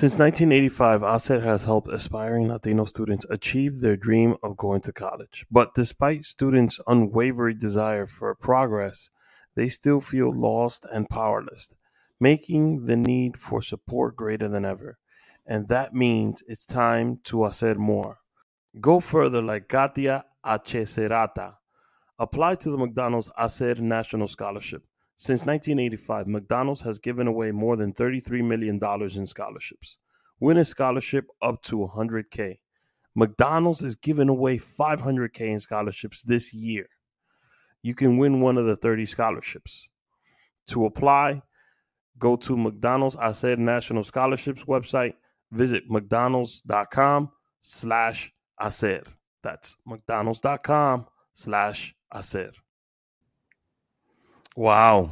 Since 1985, HACER has helped aspiring Latino students achieve their dream of going to college. But despite students' unwavering desire for progress, they still feel lost and powerless, making the need for support greater than ever. And that means it's time to hacer more. Go further like Katia Acheserata. Apply to the McDonald's Hacer National Scholarship. Since 1985, McDonald's has given away more than $33 million in scholarships. Win a scholarship up to 100K. McDonald's is giving away 500K in scholarships this year. You can win one of the 30 scholarships. To apply, go to McDonald's Hacer National Scholarships website. Visit mcdonalds.com slash hacer. That's mcdonalds.com slash hacer. Wow.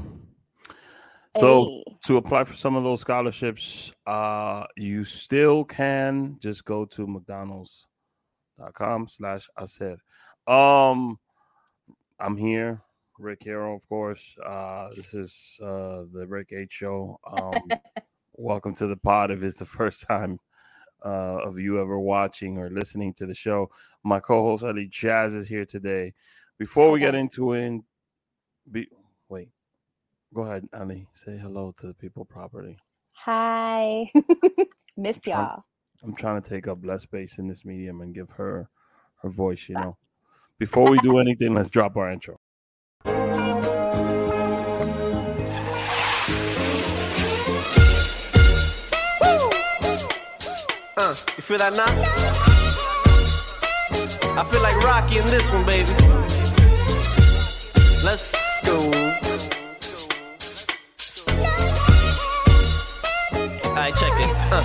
So Hey. to apply for some of those scholarships, uh, you still can just go to mcdonalds.com slash hacer. Um, I'm here, Rick Hierro, of course. Uh, this is uh, the Rick H Show. Um, welcome to the pod. If it's the first time uh, of you ever watching or listening to the show, my co-host Eli Jas is here today. Before we get into it, be wait. Go ahead, Ali. Say hello to the people properly. Hi. Miss trying- y'all. I'm trying to take up less space in this medium and give her her voice, you know. Before we do anything, let's drop our intro. Uh, you feel that now? I feel like Rocky in this one, baby. Let's Alright, check it. Uh.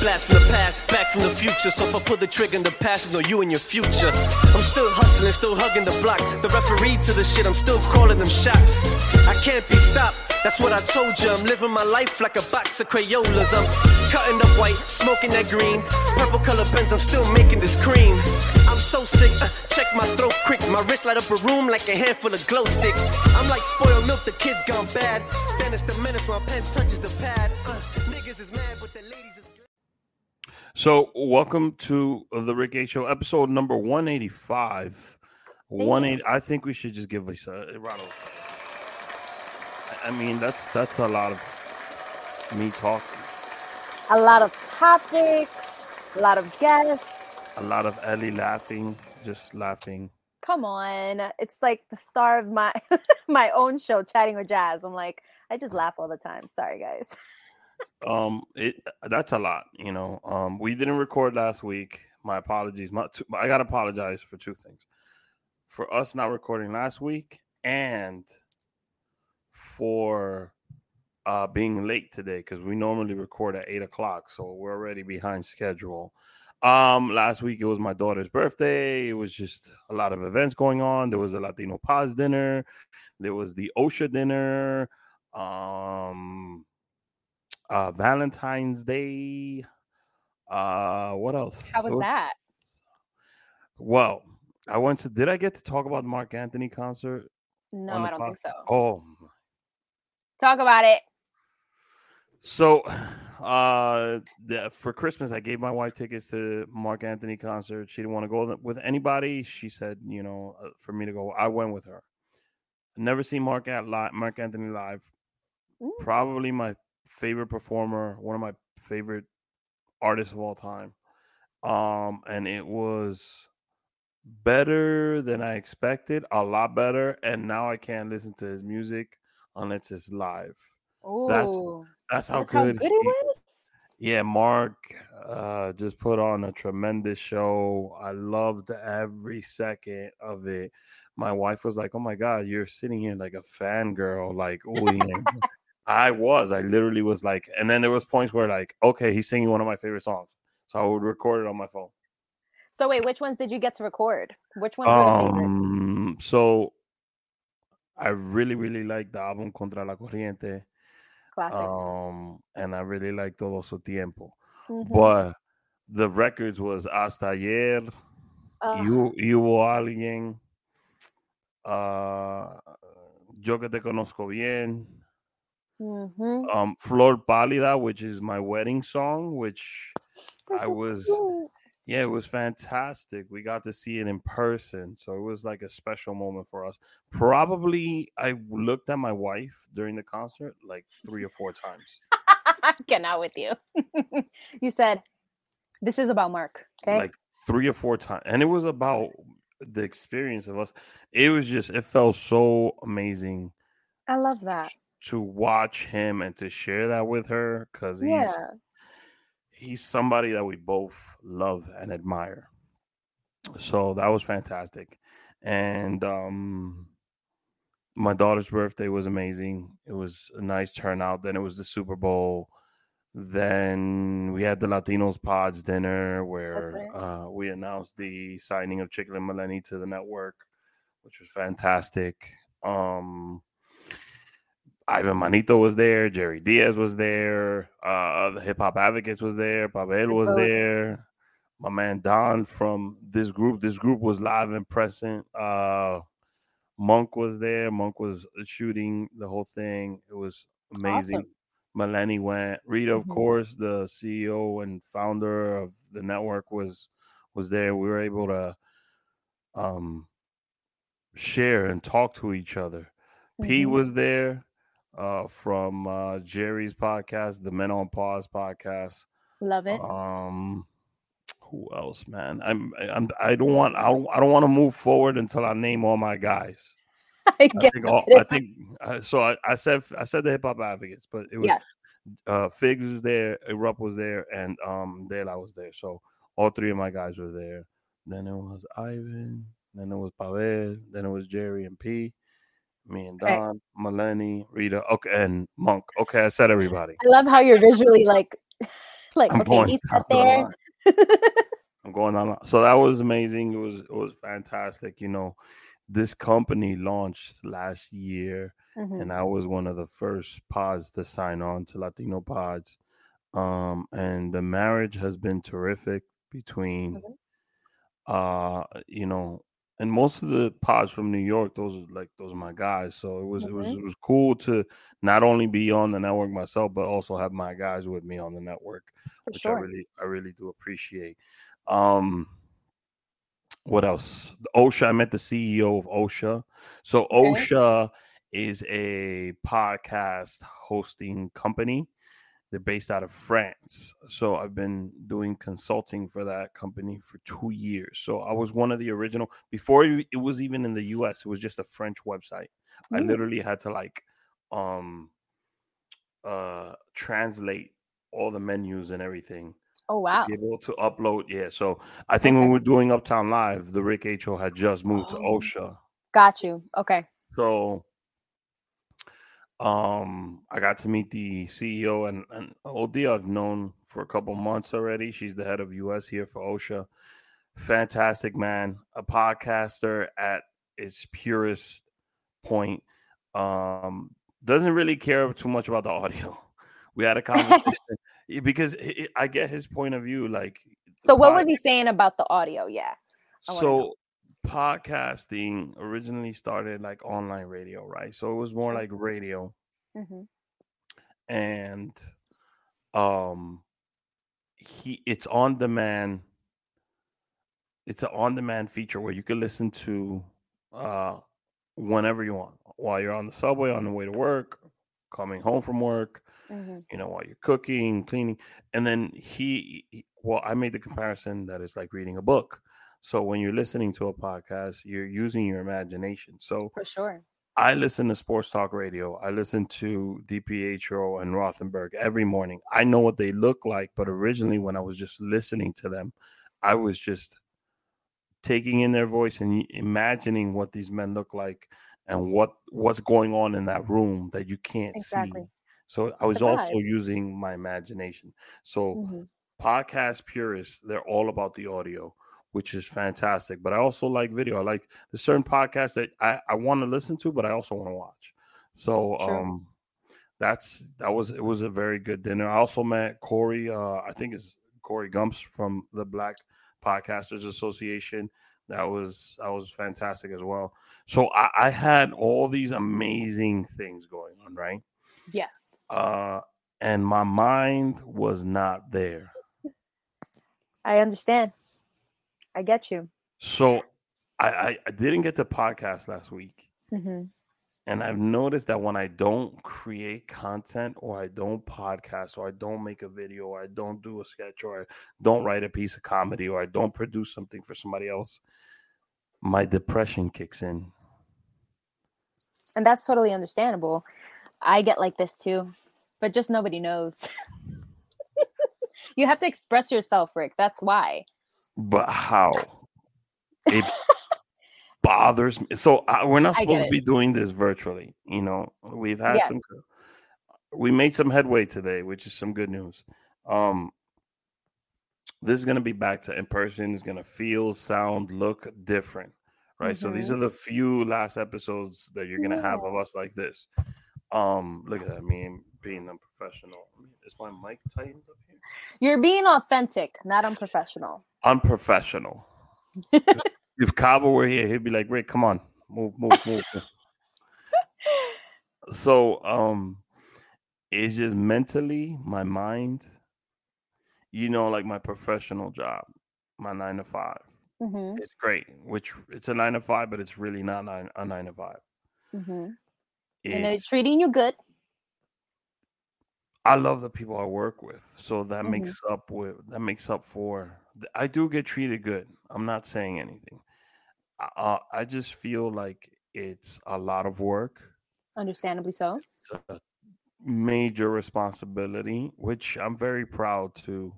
Blast from the past, back from the future. So if I pull the trigger in the past, know you and your future. I'm still hustling, still hugging the block. The referee to the shit, I'm still calling them shots. I can't be stopped. That's what I told you. I'm living my life like a box of Crayolas. I'm cutting up white, smoking that green. Purple color pens, I'm still making this cream. I'm so sick, uh, check my throat quick. My wrist light up a room like a handful of glow stick. I'm like spoiled milk, the kids gone bad. Then it's the minutes my pen touches the pad. Uh, niggas is mad, but the ladies is. So, welcome to the Rick H Show, episode number 185. 180. I think we should just give us a round of. I mean, that's that's a lot of me talking, A lot of topics, a lot of guests. A lot of Ellie laughing, just laughing. Come on. It's like the star of my my own show, Chatting with Jazz. I'm like, I just laugh all the time. Sorry, guys. Um, it that's a lot, you know. Um, we didn't record last week. My apologies. My, I got to apologize for two things: for us not recording last week, and for uh being late today because we normally record at eight o'clock, so we're already behind schedule. Um, last week it was my daughter's birthday. It was just a lot of events going on. There was a Latino Pods dinner. There was the Ausha dinner. Um, uh Valentine's Day. Uh what else? How was It that? Well, I went to did I get to talk about the Marc Anthony concert? No, I don't think so. Oh Talk about it. so uh the, for Christmas I gave my wife tickets to Marc Anthony concert. She didn't want to go with anybody. She said, you know, uh, for me to go. I went with her. Never seen Mark at live, Marc Anthony live. Ooh. Probably my favorite performer, one of my favorite artists of all time. Um, and it was better than I expected, a lot better. And now I can't listen to his music unless it's live. That's That's how That's how good. good he- it was. Yeah, Marc uh, just put on a tremendous show. I loved every second of it. My wife was like, "Oh my god, you're sitting here like a fangirl." Like, oh, yeah." I was. I literally was like, and then there was points where like, okay, he's singing one of my favorite songs, so I would record it on my phone. So wait, which ones did you get to record? Which ones were the favorite? Um, so I really, really like the album Contra la Corriente. Classic. Um, and I really like Todo Su Tiempo. Mhm. But the records was Hasta Ayer, Ugh. you, you o alguien, uh, Yo que te conozco bien. Mm-hmm. um, Flor Pálida, which is my wedding song, which I was yeah, it was fantastic. We got to see it in person, so it was like a special moment for us. Probably, I looked at my wife during the concert like three or four times. I cannot with you. you said, "This is about Marc." Okay. like three or four times and it was about the experience of us it was just it felt so amazing I love that. to watch him and to share that with her because he's Yeah. He's somebody that we both love and admire. So that was fantastic. And um my daughter's birthday was amazing. It was a nice turnout. Then it was the super bowl. Then we had the latinos pods dinner where uh, we announced the signing of chicken and Melanie to the network which was fantastic. Um Ivan Manito was there, Jerry Diaz was there, uh the Hip Hop Advocates was there, Pavel was there, my man Don from this group. This group was live and present. Uh Monk was there. Monk was shooting the whole thing. It was amazing. Awesome. Melanie went. Rita, of Mhm. course, the CEO and founder of the network was was there. We were able to um share and talk to each other. P Mhm. was there uh from uh Jerry's podcast, the Men on Pause podcast. Love it. Um who else, man? I'm I'm I don't want I don't, I don't want to move forward until I name all my guys. I I think all, it. I think uh, so I, I said I said the hip hop advocates, but it was Yeah. uh Figs was there, Erupt was there, and um De La was there. So all three of my guys were there. Then it was Ivan, then it was Pavel, then it was Jerry and P, me and Okay. Don, Melanie, Rita, okay, and Monk. Okay, I said everybody. I love how you're visually like, like I'm okay, going he down sat the there. I'm going on. So that was amazing. It was it was fantastic. You know, this company launched last year, Mhm. and I was one of the first pods to sign on to Latino Pods. Um, and the marriage has been terrific between, Mhm. uh, you know, and most of the pods from New York, those are like those are my guys. So it was it was it was cool to not only be on the network myself, but also have my guys with me on the network For which sure. I really I really do appreciate. Um what else? Ausha, I met the CEO of Ausha. So Okay. Ausha is a podcast hosting company. They're based out of France. So I've been doing consulting for that company for two years. So I was one of the original before it was even in the US, it was just a French website. I literally had to like um uh translate all the menus and everything Oh wow. to be able to upload. Yeah, so I think when we were doing Uptown Live, the Rick H had just moved to Oh. Ausha. Got you. Okay. So um I got to meet the CEO and, and Odia I've known for a couple months already. She's the head of US here for Ausha. Fantastic man, a podcaster at its purest point. Um doesn't really care too much about the audio. We had a conversation eh, because i- I get his point of view. Like, So what pod- was he saying about the audio? Yeah. I so podcasting originally started like online radio, right? So it was more like radio Mhm. and um he it's on demand it's an on demand feature where you can listen to uh whenever you want while you're on the subway on the way to work coming home from work Mhm. you know while you're cooking cleaning and then he, he well i made the comparison that it's like reading a book so when you're listening to a podcast you're using your imagination so For sure. I listen to sports talk radio. I listen to DiPietro and Rothenberg every morning. I know what they look like, but originally when I was just listening to them, I was just taking in their voice and imagining what these men look like and what what's going on in that room that you can't Exactly. see. So I was also using my imagination. So Mhm. podcast purists, they're all about the audio, which is fantastic. But I also like video. I like the certain podcasts that I, I want to listen to, but I also want to watch. So True. um that's that was it was a very good dinner. I also met Corey, uh I think it's Corey Gumps from the Black Podcasters Association. That was that was fantastic as well. So I, I had all these amazing things going on, right? Yes. uh, and my mind was not there. I understand. I get you. So I, I, I didn't get to podcast last week. hmm And I've noticed that when I don't create content or I don't podcast or I don't make a video or I don't do a sketch or I don't write a piece of comedy or I don't produce something for somebody else, my depression kicks in. And that's totally understandable. I get like this too, but just nobody knows. you have to express yourself, Rick. That's why. But how? It bothers me. So uh, we're not supposed to be doing this virtually. You know, we've had Yes. some. We made some headway today, which is some good news. Um, this is going to be back to in person. It's going to feel, sound, look different, right? So these Mhm. are the few last episodes that you're going to have of us like this. Um, look at that, me being unprofessional. Is my mic tightened up here? You're being authentic, not unprofessional. unprofessional. if Cabo were here, he'd be like, Rick, come on, move, move, move. move." so um it's just mentally, my mind, you know, like my professional job, my nine to five. hmm It's great, which it's a nine to five, but it's really not nine, a nine to five. hmm And they're It's, treating you good. I love the people I work with, so that Mhm. makes up with that makes up for. I do get treated good. I'm not saying anything. Uh, I just feel like it's a lot of work. Understandably so. It's a major responsibility, which I'm very proud to,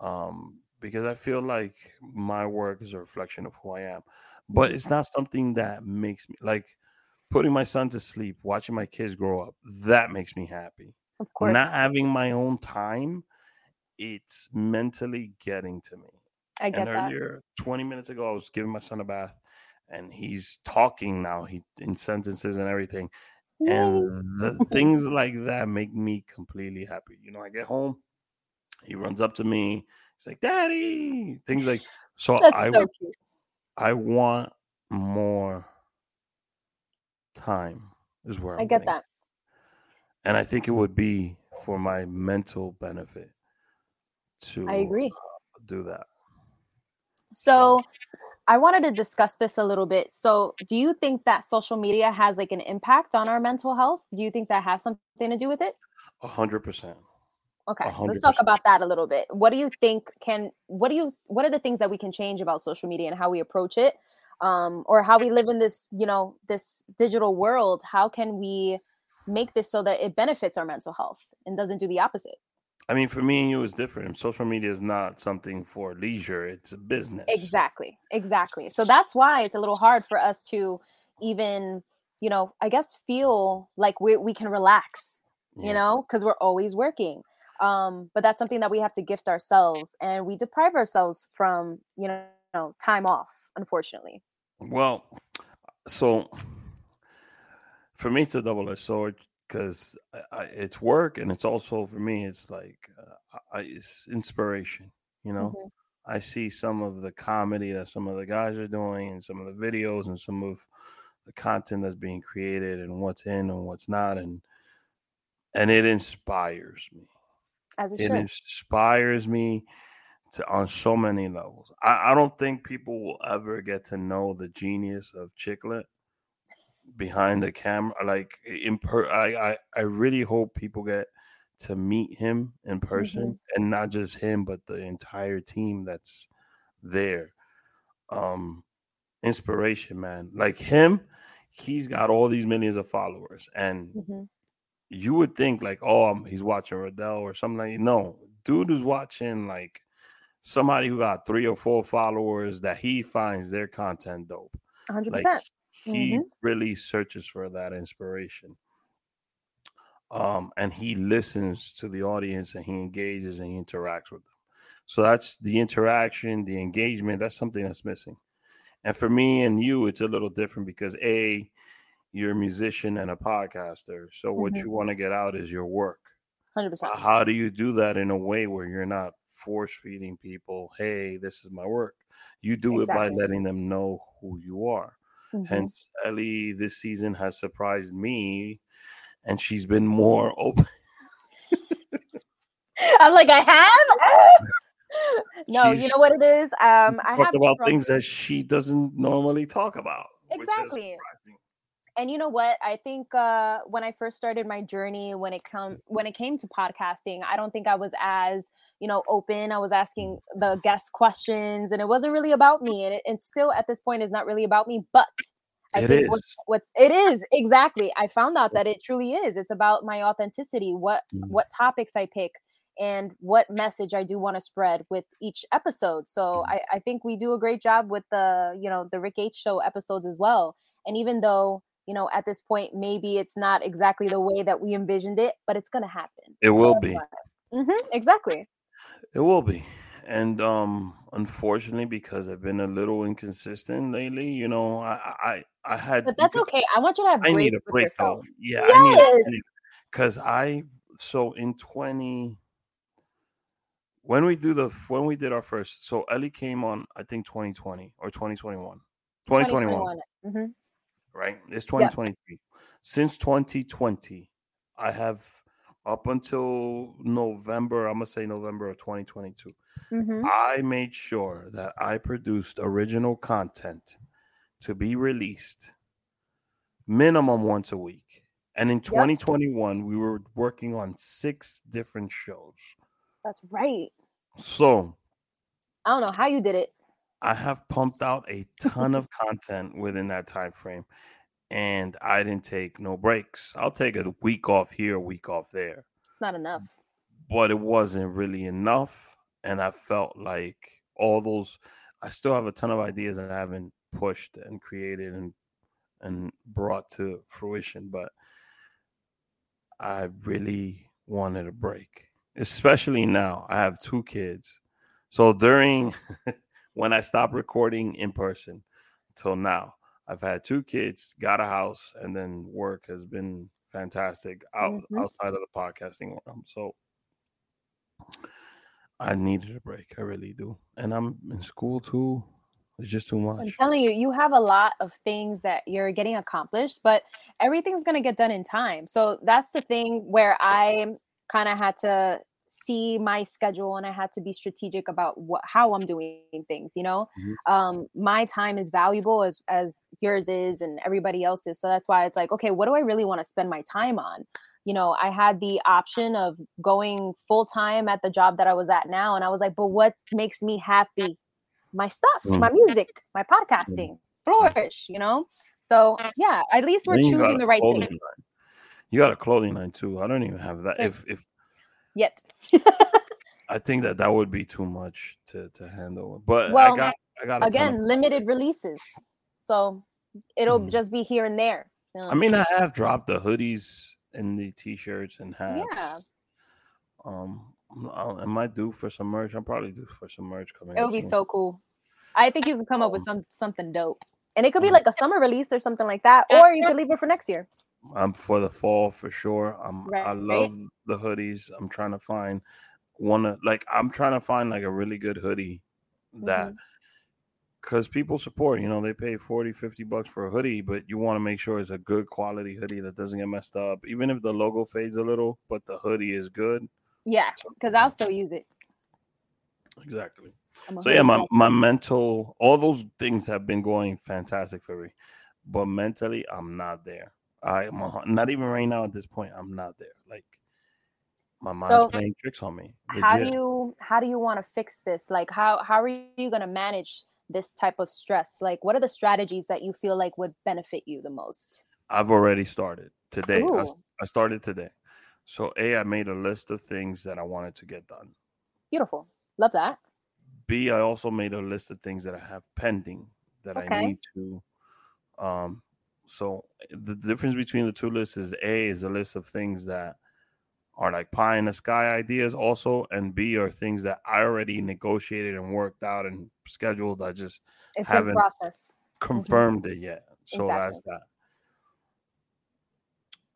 um, because I feel like my work is a reflection of who I am. But it's not something that makes me like putting my son to sleep, watching my kids grow up. That makes me happy Of course. not having my own time, it's mentally getting to me. I get and that. earlier, 20 minutes ago, I was giving my son a bath and he's talking now, he in sentences and everything. Yay. And the things like that make me completely happy. You know, I get home, he runs up to me, he's like, Daddy, things like so That's I so cute. I want more time is where I'm I get getting that. And I think it would be for my mental benefit to I agree. uh, do that. So I wanted to discuss this a little bit. So do you think that social media has like an impact on our mental health? Do you think that has something to do with it? A hundred percent. Okay, A let's talk about that a little bit. What do you think can what do you what are the things that we can change about social media and how we approach it? Um, or how we live in this, you know, this digital world? How can we make this so that it benefits our mental health and doesn't do the opposite? I mean, for me and you, it's different. Social media is not something for leisure; it's a business. Exactly. Exactly. So that's why it's a little hard for us to even, you know, I guess feel like we we can relax, you know, because we're always working. Um, but that's something that we have to gift ourselves and we deprive ourselves from, you know, time off, unfortunately. Well, so for me, it's a double-edged sword because it's work, and it's also for me, it's like uh, I, it's inspiration. You know, Mhm. I see some of the comedy that some of the guys are doing, and some of the videos, and some of the content that's being created, and what's in and what's not, and and it inspires me. It It inspires me to on so many levels. I, I don't think people will ever get to know the genius of Chicklet behind the camera. Like in per, I, I I really hope people get to meet him in person, and not just him, but the entire team that's there. Um, inspiration, man. Like him, he's got all these millions of followers, and Mhm. you would think like, oh, um, he's watching Riddell or something like. No, dude is watching like somebody who got three or four followers that he finds their content dope. 100%. Like he Mhm. really searches for that inspiration. Um, and he listens to the audience and he engages and he interacts with them. So that's the interaction, the engagement. That's something that's missing. And for me and you, it's a little different because a you're a musician and a podcaster. So what Mhm. you want to get out is your work. 100%. How do you do that in a way where you're not force feeding people, hey, this is my work? You do it by letting them know who you are. Mhm. Hence, Ellie this season has surprised me and she's been more open. I'm like, I have. no, you know what it is. Um, I have talked about struggled- things that she doesn't normally talk about. which is Exactly. And you know what i think uh when i first started my journey when it come when it came to podcasting i don't think i was as you know open i was asking the guest questions and it wasn't really about me and it, it still at this point is not really about me but I It think what's, is. what's it is exactly. I found out that it truly is. It's about my authenticity, what Mm. what topics I pick, and what message I do want to spread with each episode. So Mm. I, I think we do a great job with the you know the Rick H show episodes as well. And even though you know at this point maybe it's not exactly the way that we envisioned it, but it's gonna happen. It will be. hmm exactly. It will be. And um unfortunately because I've been a little inconsistent lately, you know, I I I had But that's okay. I want you to have I need a break though. Yeah, I Yes. because I so in 20 when we do the when we did our first so Ellie came on I think 2020 or 2021. 2021, hmm right? It's 2023. Since 2020, I have up until November, I'm gonna say November of 2022. hmm I made sure that I produced original content to be released minimum once a week. And in 2021, we were working on six different shows. That's right. So I don't know how you did it. I have pumped out a ton of content within that time frame. And I didn't take no breaks. I'll take a week off here, a week off there. It's not enough. but it wasn't really enough. And I felt like all those, I still have a ton of ideas that I haven't pushed and created and and brought to fruition, but I really wanted a break, especially now. I have two kids, so during when I stopped recording in person till now, I've had two kids, got a house, and then work has been fantastic out Mhm. outside of the podcasting realm. So I needed a break. I really do. And I'm in school too. It's just too much. I'm telling you, you have a lot of things that you're getting accomplished, but everything's going to get done in time. So that's the thing where I kind of had to see my schedule and I had to be strategic about what how I'm doing things, you know? Mhm. Um my time is valuable as as yours is and everybody else's. So that's why it's like, okay, what do I really want to spend my time on? You know, I had the option of going full time at the job that I was at now and I was like, but what makes me happy? my stuff, Mm. my music, my podcasting, flourish, you know? So yeah, at least we're Then you got choosing the right things. line. You got a clothing line too. I don't even have that. Sure. If if Yet. I think that that would be too much to to handle. But Well, I got I got of- Again, limited releases. So it'll Mm. just be here and there. I mean, I have dropped the hoodies and the t-shirts and hats. Yeah. Um, I'll, am I due for some merch? I'm probably due for some merch coming. it would be soon. so cool. I think you could come up with Um, some something dope. And it could be um, like a summer release or something like that. Or you could leave it for next year. I'm for the fall for sure. I'm I Right. love the hoodies. I'm trying to find one of like I'm trying to find like a really good hoodie that Mm-hmm. because people support, you know, they pay 40, 50 bucks for a hoodie, but you want to make sure it's a good quality hoodie that doesn't get messed up, even if the logo fades a little, but the hoodie is good. Yeah, because I'll still use it. Exactly. So yeah, my, my mental, all those things have been going fantastic for me, but mentally, I'm not there. I'm a, not even right now at this point. I'm not there. Like my mind's So, playing tricks on me. how do you how do you want to fix this like how how are you going to manage this type of stress like what are the strategies that you feel like would benefit you the most I've already started today. I. I started today. So a, I made a list of things that I wanted to get done. beautiful love that B, I also made a list of things that I have pending that I need to. Um, so the difference between the two lists is A is a list of things that are like pie in the sky ideas, also, and B are things that I already negotiated and worked out and scheduled. I just it's Haven't process confirmed it yet. So Exactly. that's that.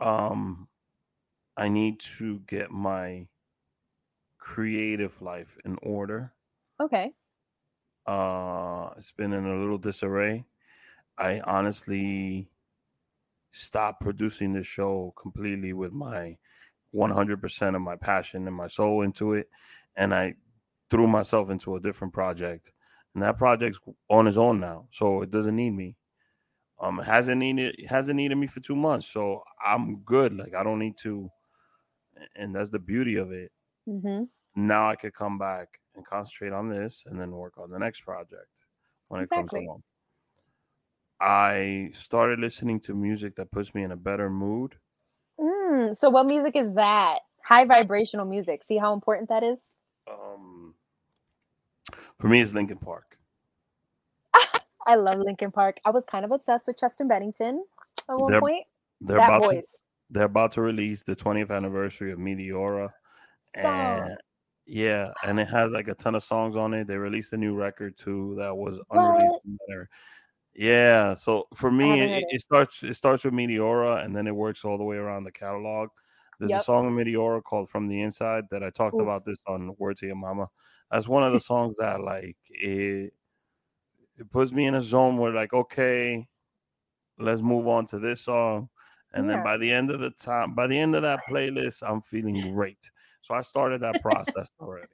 Um, I need to get my creative life in order. okay Uh, it's been in a little disarray. I honestly stopped producing this show completely with my 100% of my passion and my soul into it and I threw myself into a different project and that project's on its own now so it doesn't need me um hasn't needed hasn't needed me for 2 months so I'm good like I don't need to and that's the beauty of it mm-hmm. now I could come back and concentrate on this and then work on the next project when it comes along. I started listening to music that puts me in a better mood. Mm, so what music is that? High vibrational music. See how important that is? Um, for me, it's Linkin Park. I love Linkin Park. I was kind of obsessed with Chester Bennington at one They're- point. They're that about to, voice. they're about to release the 20th anniversary of Meteora, Stop. and yeah, and it has like a ton of songs on it. They released a new record too that was unreleased. Yeah, so for me, it, it starts it starts with Meteora, and then it works all the way around the catalog. There's a song in Meteora called "From the Inside" that I talked Oof. about this on "Word to Your Mama." That's one of the songs that like it it puts me in a zone where like okay, let's move on to this song, and then by the end of the time, by the end of that playlist, I'm feeling great. So I started that process already.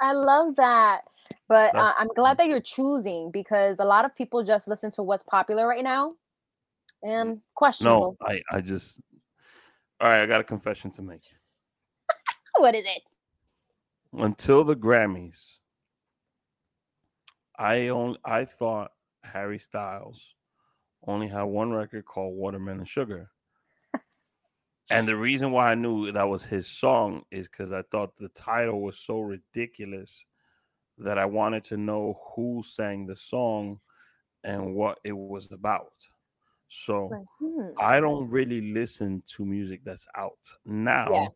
I love that. But uh, I'm glad that you're choosing because a lot of people just listen to what's popular right now and questionable. No, I I just all right. I got a confession to make. What is it? Until the Grammys, I only I thought Harry Styles only had one record called Watermelon Sugar. and the reason why I knew that was his song is because I thought the title was so ridiculous that I wanted to know who sang the song and what it was about. So Like, hmm. I don't really listen to music that's out now,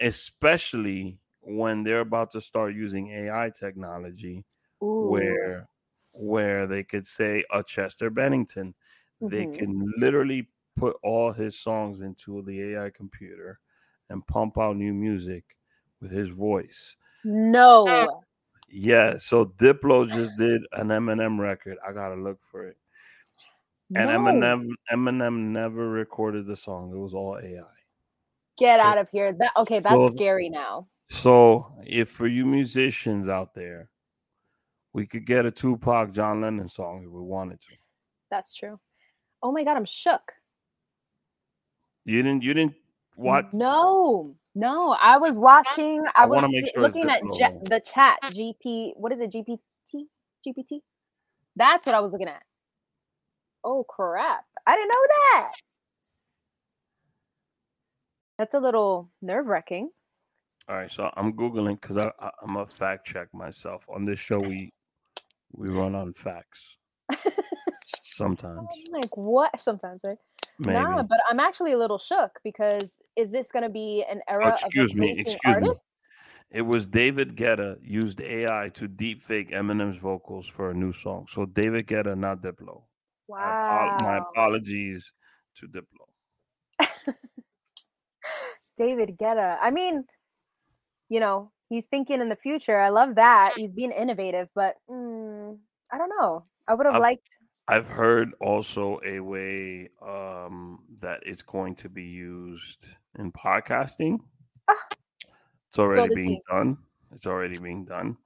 especially when they're about to start using AI technology Ooh. where where they could say a Chester Bennington. They Mhm. can literally put all his songs into the AI computer and pump out new music with his voice. No. Yeah, so Diplo just did an Eminem record. I gotta look for it. And no. Eminem Eminem never recorded the song. It was all AI. Get so- out of here. That okay, that's so- scary now. So if for you musicians out there, we could get a Tupac John Lennon song if we wanted to. That's true. Oh my god, I'm shook. You didn't you didn't watch No, no. I was watching. I, I was make sure looking at Diplo, ja- though. the chat. Hmm. GP. What is it? GPT. GPT. That's what I was looking at. Oh crap! I didn't know that. That's a little nerve wracking. all right, so I'm Googling because I, I I'm a fact check myself. On this show we we run on facts. Sometimes. like what? Sometimes, right? Maybe. Nah, but I'm actually a little shook because is this going to be an era Oh, excuse of me, excuse me. It was David Guetta used AI to deepfake Eminem's vocals for a new song. So David Guetta, not Diplo. My Wow. apo- My apologies to Diplo. David Guetta. I mean, you know, he's thinking in the future. I love that. He's being innovative, but mm, I don't know. I would I've- liked. I've heard also a way um, that it's going to be used in podcasting. Ah, it's already being done. It's already being done.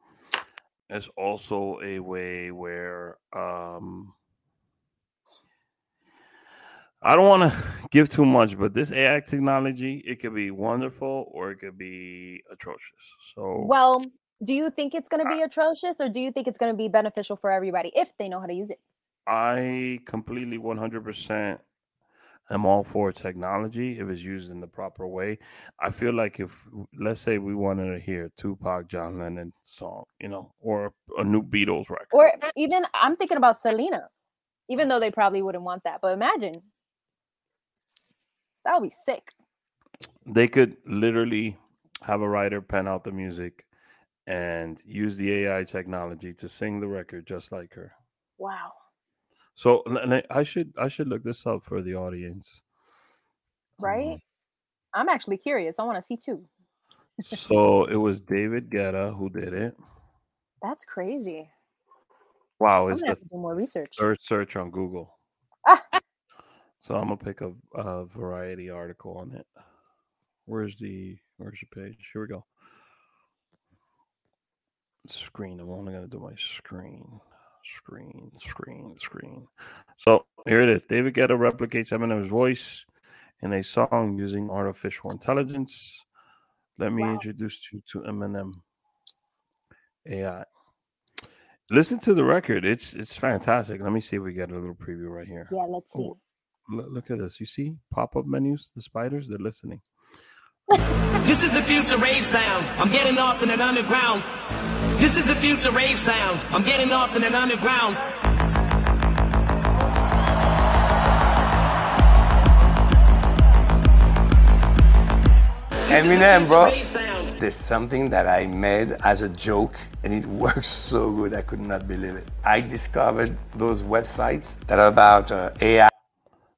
There's also a way where um, I don't want to give too much, but this AI technology it could be wonderful or it could be atrocious. So Well, do you think it's going to be atrocious, or do you think it's going to be beneficial for everybody if they know how to use it? I completely 100% am all for technology if it's used in the proper way. I feel like if, let's say, we wanted to hear Tupac, John Lennon song, you know, or a new Beatles record. Or even I'm thinking about Selena, even though they probably wouldn't want that. But imagine that would be sick. they could literally have a writer pen out the music and use the AI technology to sing the record just like her. Wow. So l- l- I should I should look this up for the audience. Right? Um, I'm actually curious. I want to see too. so it was David Guetta who did it. That's crazy. Wow, I'm it's gonna the have to do more research. third search on Google. So I'm gonna pick a, a variety article on it. Where's the where's the page? Here we go. Screen. I'm only gonna do my screen. Screen, screen, screen. So here it is. David Guetta replicates Eminem's voice in a song using artificial intelligence. Let me Wow. introduce you to Eminem AI. Listen to the record. It's it's fantastic. Let me see if we get a little preview right here. Yeah, let's oh, see. Oh, look at this. You see pop-up menus, the spiders, they're listening. This is the future rave sound. I'm getting lost in an underground. This is the future rave sound. I'm getting lost in an underground. This is the Eminem, bro. There's something that I made as a joke and it works so good. I could not believe it. I discovered those websites that are about uh, AI.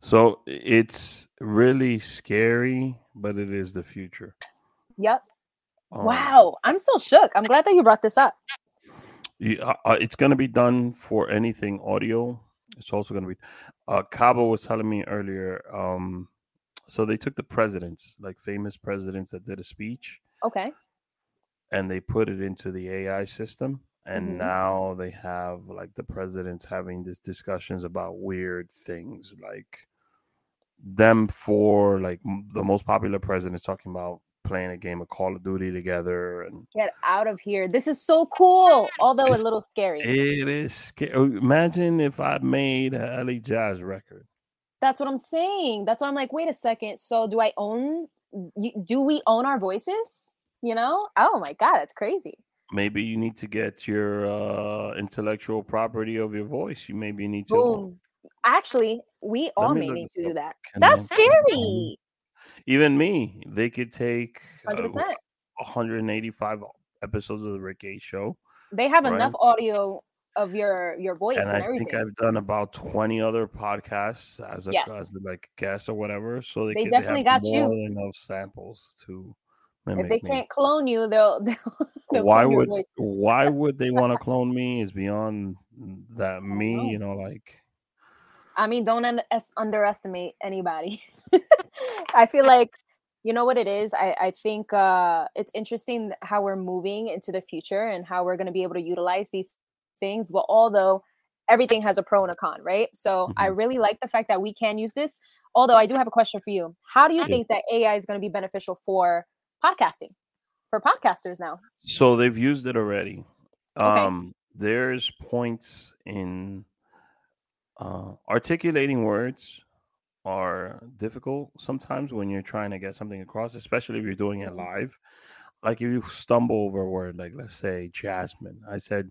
So it's really scary, but it is the future. Yep. Um, Wow. I'm still shook. I'm glad that you brought this up. you- uh, uh, it's going to be done for anything audio. It's also going to be. Uh, Cabo was telling me earlier. Um, so they took the presidents, like famous presidents that did a speech, Okay. and they put it into the AI system. And Mhm. now they have like the presidents having these discussions about weird things, like them for like m- the most popular presidents talking about playing a game of Call of Duty together, and Get out of here. This is so cool, although a little scary. it is scary. Imagine if I made a LA Jazz record. That's what I'm saying. That's why I'm like, wait a second. So do I own? Do we own our voices? You know? Oh my god, that's crazy. Maybe you need to get your uh, intellectual property of your voice. You maybe need to. Boom. Actually, we all may need to do that. That's scary. Even me, they could take uh, 185 episodes of the Rick H show, They have right. enough audio of your your voice and and, I everything. think I've done about 20 other podcasts as a Yes. as like guest or whatever. So they, They could, definitely have got you. more than enough samples to if they me. can't clone you, they'll, they'll, they'll why would why would they want to clone me is beyond that me know. you know like I mean, don't un- es- underestimate anybody. I feel like you know what it is. I I think uh, it's interesting how we're moving into the future and how we're going to be able to utilize these things. But although everything has a pro and a con, right? So I really like the fact that we can use this. Although I do have a question for you. How do you think that AI is going to be beneficial for podcasting for podcasters now? so they've used it already Okay. um there's points in uh articulating words are difficult sometimes when you're trying to get something across especially if you're doing it Mhm. live like if you stumble over a word like let's say jasmine i said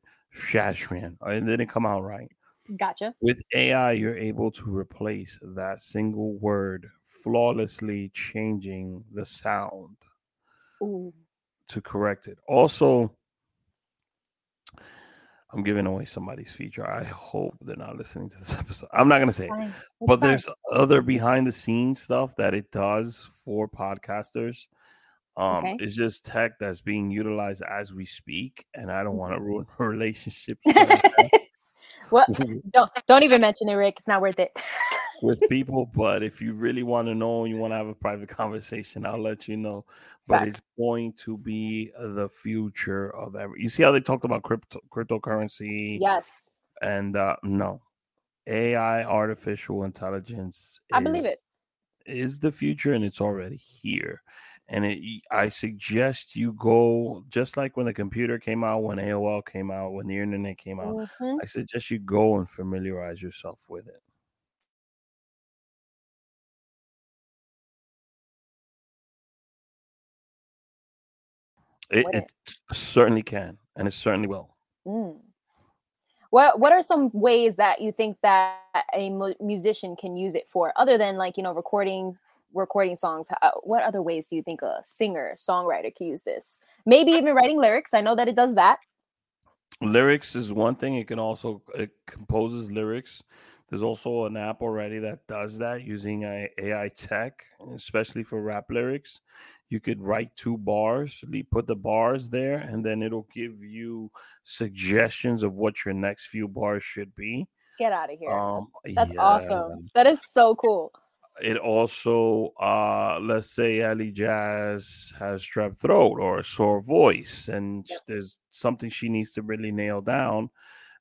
jasmine and it didn't come out right Gotcha. with AI, you're able to replace that single word flawlessly changing the sound Ooh. to correct it. Also, I'm giving away somebody's feature. I hope they're not listening to this episode. I'm not going to say it, but there's other behind the scenes stuff that it does for podcasters. Um, Okay. It's just tech that's being utilized as we speak, and I don't want Mm-hmm. to ruin relationships. What? Don't don't even mention it, Rick. It's not worth it. With people. But if you really want to know, you want to have a private conversation, I'll let you know. But Facts. it's going to be the future of every. You see how they talked about crypto cryptocurrency yes, and uh, no, AI, artificial intelligence. I believe is- it. Is the future, and it's already here. And it, I suggest you go just like when the computer came out, when AOL came out, when the internet came out. Mhm. I suggest you go and familiarize yourself with it. It, it certainly can, and it certainly will. Mm. What What are some ways that you think that a mu- musician can use it for, other than like you know recording recording songs? How, what other ways do you think a singer songwriter can use this? Maybe even writing lyrics. I know that it does that. Lyrics is one thing. It can also it composes lyrics. There's also an app already that does that using AI tech, especially for rap lyrics. You could write two bars, put the bars there, and then it'll give you suggestions of what your next few bars should be. Get out of here. Um, That's yeah. awesome. That is so cool. It also, uh, let's say Eli Jas has strep throat or a sore voice, and Yep. there's something she needs to really nail down,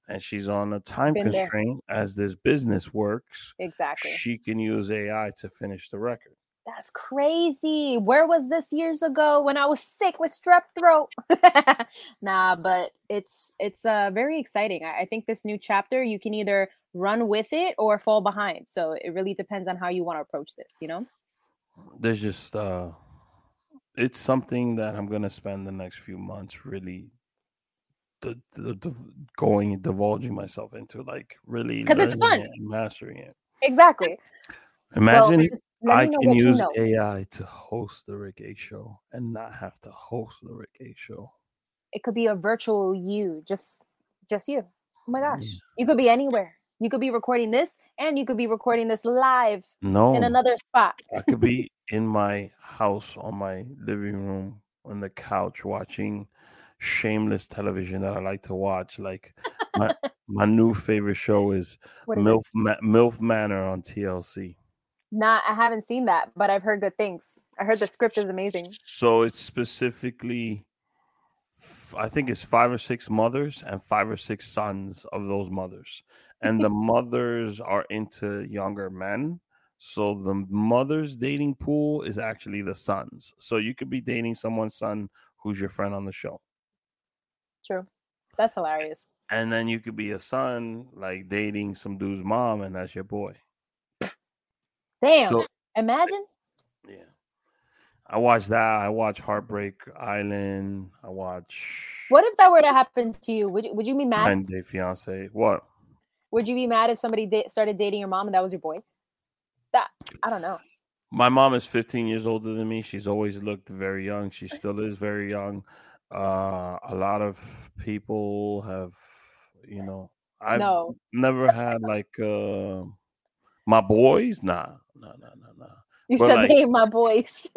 and she's on a time Been there. constraint as this business works. Exactly. She can use AI to finish the record. That's crazy. Where was this years ago when I was sick with strep throat? nah, but it's it's uh very exciting. I, I think this new chapter you can either run with it or fall behind. So it really depends on how you want to approach this, you know? There's just, uh, it's something that I'm gonna spend the next few months really. The, the, the going divulging myself into like really 'Cause it's fun. it mastering it. Exactly. Well, Imagine me I can what you use know. AI to host the Rick H show and not have to host the Rick H show. It could be a virtual you, just just you. Oh my gosh. Yeah. You could be anywhere. You could be recording this and you could be recording this live No, in another spot. I could be in my house on my living room on the couch watching shameless television that I like to watch. Like my my new favorite show is What is? MILF Ma- MILF Manor on TLC. Nah, I haven't seen that, but I've heard good things. I heard the script is amazing. So it's specifically, I think it's five or six mothers and five or six sons of those mothers. And the mothers are into younger men. So the mother's dating pool is actually the sons. So you could be dating someone's son who's your friend on the show. True. That's hilarious. And then you could be a son like dating some dude's mom, and that's your boy. Damn. So Imagine. yeah. I watch that. I watch Heartbreak Island. I watch What if that were to happen to you? Would you, would you be mad? 90 Day Fiance. What? Would you be mad if somebody da- started dating your mom and that was your boy? That I don't know. My mom is 15 years older than me. She's always looked very young. She still is very young. Uh, a lot of people have, you know, I've No. never had like uh, my boys. Nah, nah, no, no, no. You But, said like- they ain't my boys.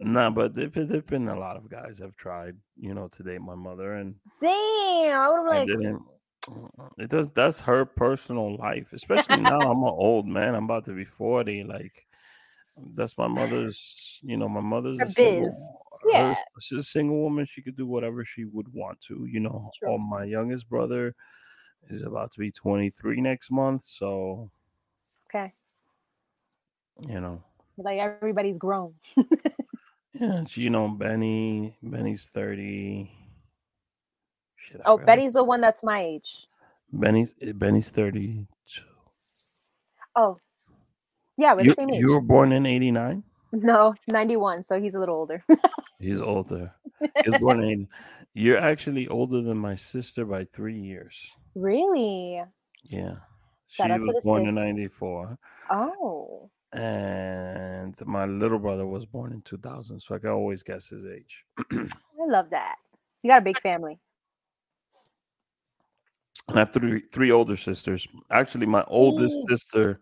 Nah, but if there have been a lot of guys have tried, you know, to date my mother, and Damn. I would have like didn't. It does. That's her personal life. Especially now, I'm an old man. I'm about to be forty. Like, that's my mother's. You know, my mother's Her a single, biz. her- Yeah. she's a single woman. She could do whatever she would want to. You know, True. or my youngest brother is about to be 23 next month. So, okay. You know, Like everybody's grown. yeah, you know, Benny. Benny's 30. Shit, Oh. Betty's the one that's my age. Benny's eh, Benny's 32. Oh. Yeah, we're You, the same age. you were born in 89? No, 91, so he's a little older. He's older. He's born in. You're actually older than my sister by three years. really? Yeah. She Shout out to was the born in 94. Oh. And my little brother was born in 2000. So I can always guess his age. I love that. You got a big family. And I have three, three older sisters. Actually, my oldest Ooh. sister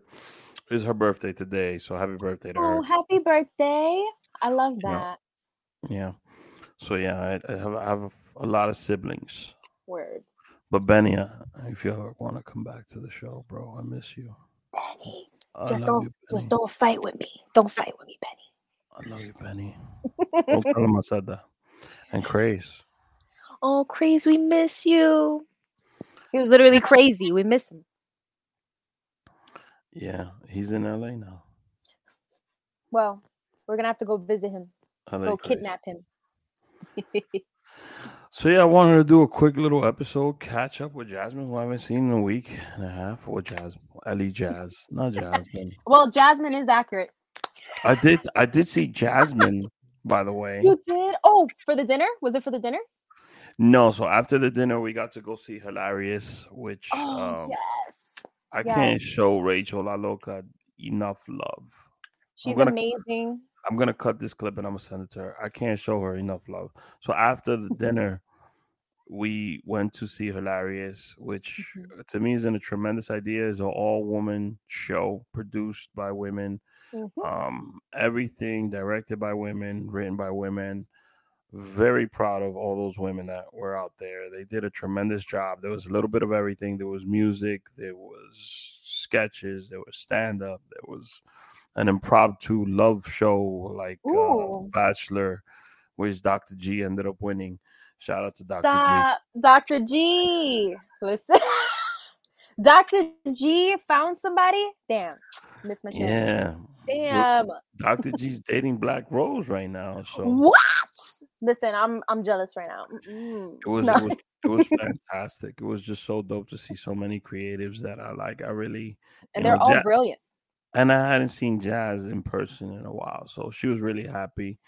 is her birthday today. So happy birthday to her. Oh, happy birthday. I love that. Yeah. So yeah, I, I have, I have a lot of siblings. Word. But Benny, uh, if you ever want to come back to the show, bro, I miss you. Benny. I Just don't you, just don't fight with me. Don't fight with me, Benny. I love you, Benny. don't tell him I said that. And Craze. Oh, crazy, we miss you. He was literally crazy. We miss him. Yeah, he's in LA now. Well, we're gonna have to go visit him. LA Go Craze. kidnap him. So yeah, I wanted to do a quick little episode, catch up with Jasmine, who I haven't seen in a week and a half. Or Jasmine, Eli Jas, not Jasmine. well, Jasmine is accurate. I did, I did see Jasmine, by the way. You did? Oh, for the dinner? Was it for the dinner? No, so after the dinner, we got to go see Hilarious, which Oh, um, yes. I yes. can't show Rachel La Loca enough love. She's gonna- amazing. I'm gonna cut this clip and I'm gonna send it to her. I can't show her enough love. So after the dinner, we went to see Hilarious, which Mhm. uh, to me is in a tremendous idea. is an all woman show produced by women, Mhm. um, everything directed by women, written by women. very proud of all those women that were out there. They did a tremendous job. There was a little bit of everything. There was music, there was sketches, there was stand up, there was an impromptu love show like uh, Bachelor, which Dr. G ended up winning. Shout out to Dr. G. Dr. G. Listen, Dr. G found somebody. Damn, miss my chance. Yeah, Damn. Dr. G's dating Black Rose right now. So What? Listen, I'm I'm jealous right now. Mm-mm. it was, No. it was it was fantastic. It was just so dope to see so many creatives that I like. I really and they're know, all Ja- brilliant. and I hadn't seen Jas in person in a while, so she was really happy.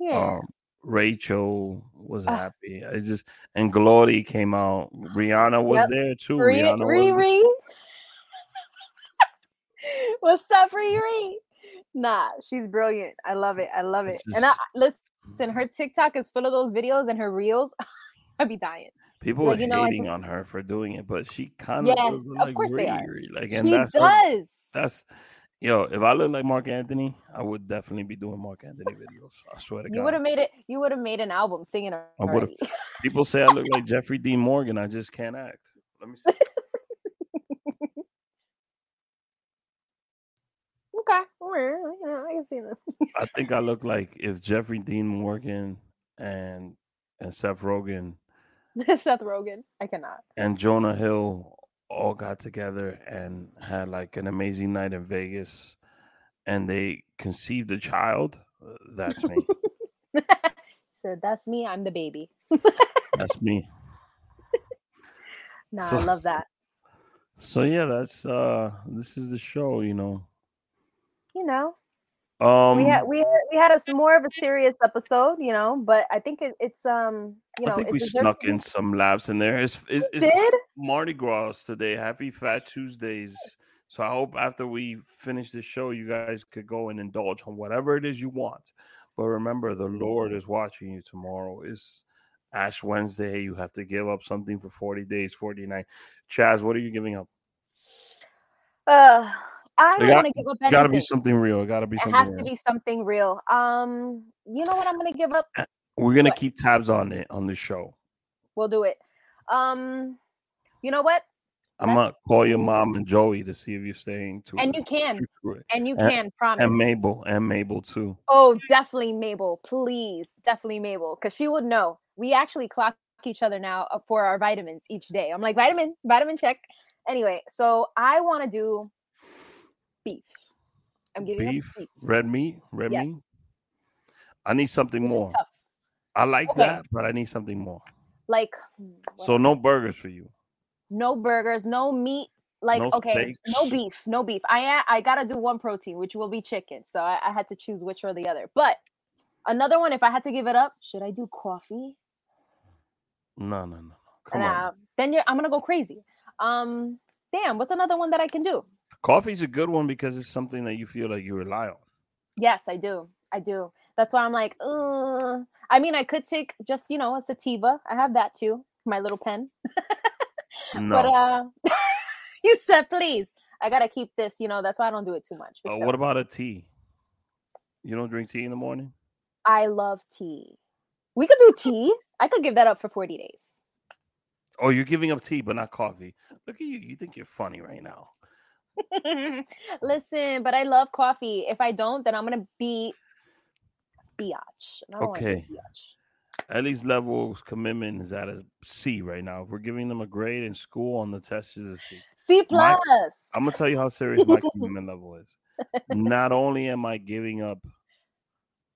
Yeah. Um, Rachel was Ah. happy. I just and Glory came out. Rihanna was Yep. there too. Riri, Rihanna was there. Riri. What's up, Riri? Nah, she's brilliant. I love it. I love it. It's And I just- listen, her TikTok is full of those videos and her reels. I'd be dying. People like, are you know, hating just- on her for doing it, but she kind of Yes, does of like course they are. Like, and she that's does. what- that's yo. If I look like Marc Anthony, I would definitely be doing Marc Anthony videos. I swear to God. you would have made it. You would have made an album singing I would've- People say I look like Jeffrey Dean Morgan. I just can't act. Let me see. okay, you know, I can see that. I think I look like if Jeffrey Dean Morgan and and Seth Rogen Seth Rogen. I cannot. and Jonah Hill all got together and had like an amazing night in Vegas and they conceived a child. uh, That's me. so that's me. I'm the baby. That's me. Nah, So- I love that. So yeah, that's uh this is the show, you know. You know, Um we had we had, we had a more of a serious episode. You know, but I think it, it's um you know I think we snuck in some laughs in there. It's, it's, it's Did Mardi Gras today. Happy Fat Tuesdays. So I hope after we finish the show, you guys could go and indulge on whatever it is you want. But remember, the Lord is watching you tomorrow. Is Ash Wednesday. You have to give up something for 40 days, 49. Jas, what are you giving up? uh I don't want to give up anything. Gotta be something real. It gotta be it has real. to be something real. Um, you know what I'm gonna give up? We're gonna keep tabs on it on the show. We'll do it. Um, you know what? I'm Let's- gonna call your mom and Joey to see if you're staying too. And you can, to and you can promise. And Mabel, and Mabel too. Oh, definitely Mabel. Please, definitely Mabel, because she would know. We actually clock each other now uh, for our vitamins each day. I'm like vitamin, vitamin check. Anyway, so I want to do beef. I'm giving Beef, beef. red meat, red Yes. meat. I need something Which more. tough. I like Okay. that, but I need something more. Like, what So no burgers for you. no burgers, no meat. Like, No okay, no beef, no beef. I I gotta do one protein, which will be chicken. So I, I had to choose which or the other. But another one, if I had to give it up, should I do coffee? No, no, no. no. Come Nah, on. then you're, I'm gonna go crazy. Um, damn, what's another one that I can do? Coffee's a good one because it's something that you feel like you rely on. Yes, I do. I do. That's why I'm like, uh I mean, I could take just, you know, a sativa. I have that too. My little pen. No. But uh you said please. I gotta keep this, you know, that's why I don't do it too much. Uh, what about a tea? You don't drink tea in the morning? I love tea. We could do tea. I could give that up for 40 days. Oh, you're giving up tea, but not coffee. Look at you. You think you're funny right now. Listen, but I love coffee. If I don't, then I'm gonna be biatch. and I don't Okay. biatch. Eli's level's commitment is at a C right now. If we're giving them a grade in school on the test is a C. C My- plus. I'm gonna tell you how serious my commitment level is. Not only am I giving up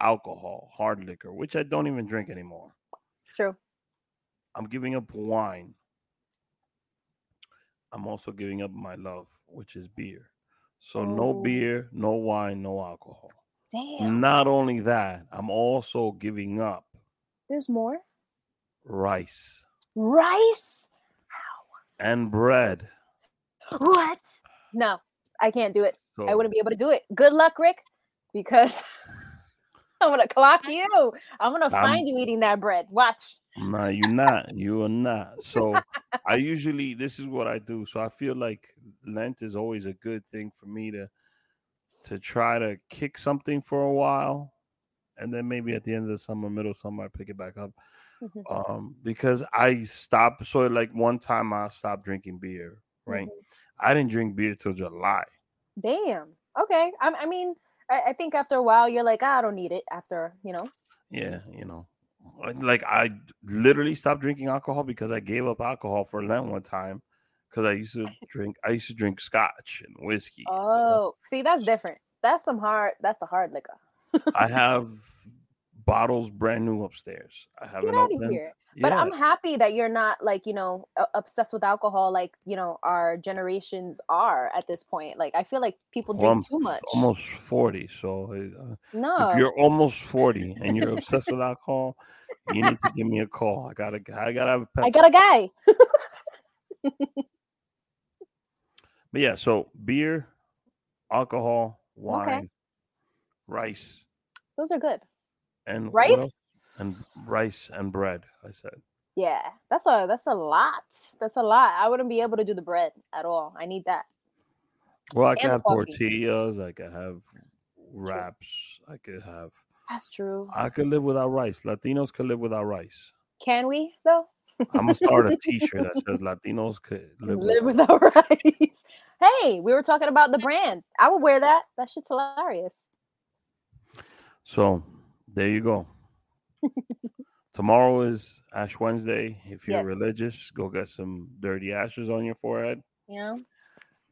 alcohol, hard liquor, which I don't even drink anymore. True. I'm giving up wine. I'm also giving up my love, which is beer. So no Oh. beer, no wine, no alcohol. Damn. Not only that, I'm also giving up There's more. rice Rice? and bread. What? No, I can't do it. So I wouldn't be able to do it. Good luck, Rick, because I'm gonna clock you. I'm gonna I'm- find you eating that bread. Watch. No, you're not. You are not. So I usually this is what I do. So I feel like Lent is always a good thing for me to to try to kick something for a while and then maybe at the end of the summer, middle summer, I pick it back up. Mhm. Um, because I stopped. So like one time I stopped drinking beer. Right, Mhm. I didn't drink beer till July. Damn. Okay. I, I mean, I, I think after a while, you're like, "Ah, I don't need it. After you know. Yeah, you know, like- like I literally stopped drinking alcohol because I gave up alcohol for Lent one time because I used to drink. I used to drink scotch and whiskey. Oh, see, that's different. That's some hard. That's the hard liquor. I have bottles brand new upstairs. I haven't Get out of here. But I'm happy that you're not like you know obsessed with alcohol like you know our generations are at this point. Like I feel like people well, drink I'm too much. almost forty. So uh, no. if you're almost forty and you're obsessed with alcohol, you need to give me a call. I gotta, I gotta have a I got a guy. But yeah, so beer, alcohol, wine, rice, Those are good. and Rice? and rice and bread. I said. Yeah, that's a that's a lot. That's a lot. I wouldn't be able to do the bread at all. I need that. Well, I And could have coffee. tortillas. I could have wraps. I could have. That's true. I could live without rice. Latinos could live without rice. Can we though? I'm gonna start a T-shirt that says Latinos could live, Live without. without rice. Hey, we were talking about the brand. I would wear that. That shit's hilarious. So there you go. Tomorrow is Ash Wednesday. If you're Yes. religious, go get some dirty ashes on your forehead. Yeah.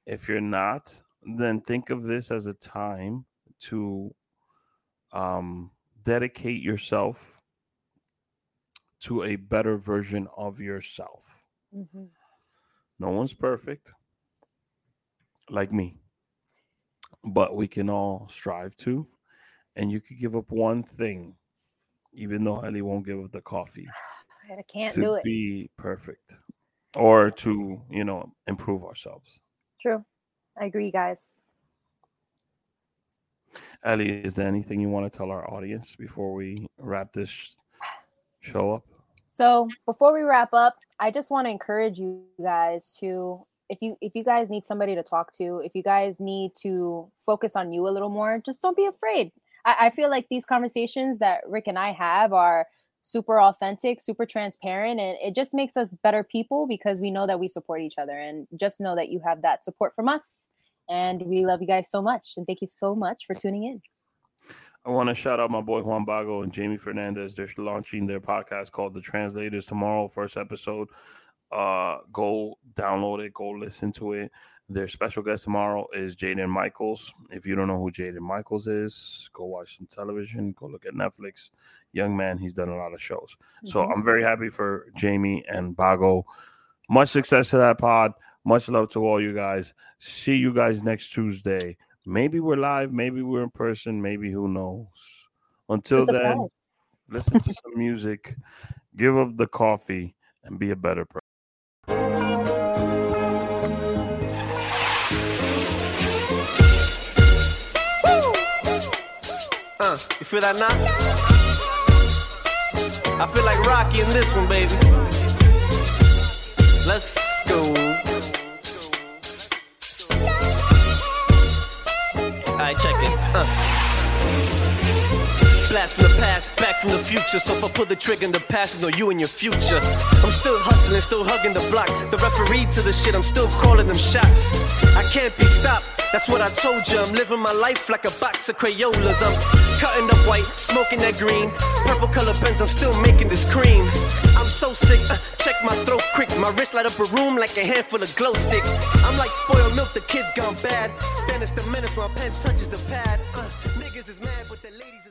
If you're not, then think of this as a time to um, dedicate yourself to a better version of yourself. Mhm. No one's perfect, like me, but we can all strive to. And you could give up one thing, even though Eli won't give up the coffee, I can't to do it. be perfect or to, you know, improve ourselves. True. I agree, guys. Eli, is there anything you want to tell our audience before we wrap this show up? So before we wrap up, I just want to encourage you guys to if you if you guys need somebody to talk to, if you guys need to focus on you a little more, just don't be afraid. I, I feel like these conversations that Rick and I have are super authentic, super transparent, and it just makes us better people because we know that we support each other. And just know that you have that support from us. And we love you guys so much. And thank you so much for tuning in. I want to shout out my boy Juan Bago and Jamie Fernandez. They're launching their podcast called The Translators tomorrow, first episode. Uh, go download it, go listen to it. Their special guest tomorrow is Jaden Michaels. If you don't know who Jaden Michaels is, go watch some television, go look at Netflix. Young man, he's done a lot of shows. So Mhm. I'm very happy for Jamie and Bago. Much success to that pod. Much love to all you guys. See you guys next Tuesday. Maybe we're live, maybe we're in person, maybe who knows. Until then, listen to some music, give up the coffee, and be a better person. Uh, you feel that now? I feel like Rocky in this one, baby. Let's go. Alright, check it. Uh. Blast from the past, back from the future. So if I pull the trigger in the past, know you and your future. I'm still hustling, still hugging the block. The referee to the shit, I'm still calling them shots. I can't be stopped. That's what I told you. I'm living my life like a box of Crayolas. I'm cutting up white, smoking that green. Purple color pens, I'm still making this cream. So sick, uh, check my throat quick. My wrist light up a room like a handful of glow sticks. I'm like spoiled milk, the kids gone bad. Then it's the minutes my pen touches the pad. Uh, niggas is mad, but the ladies.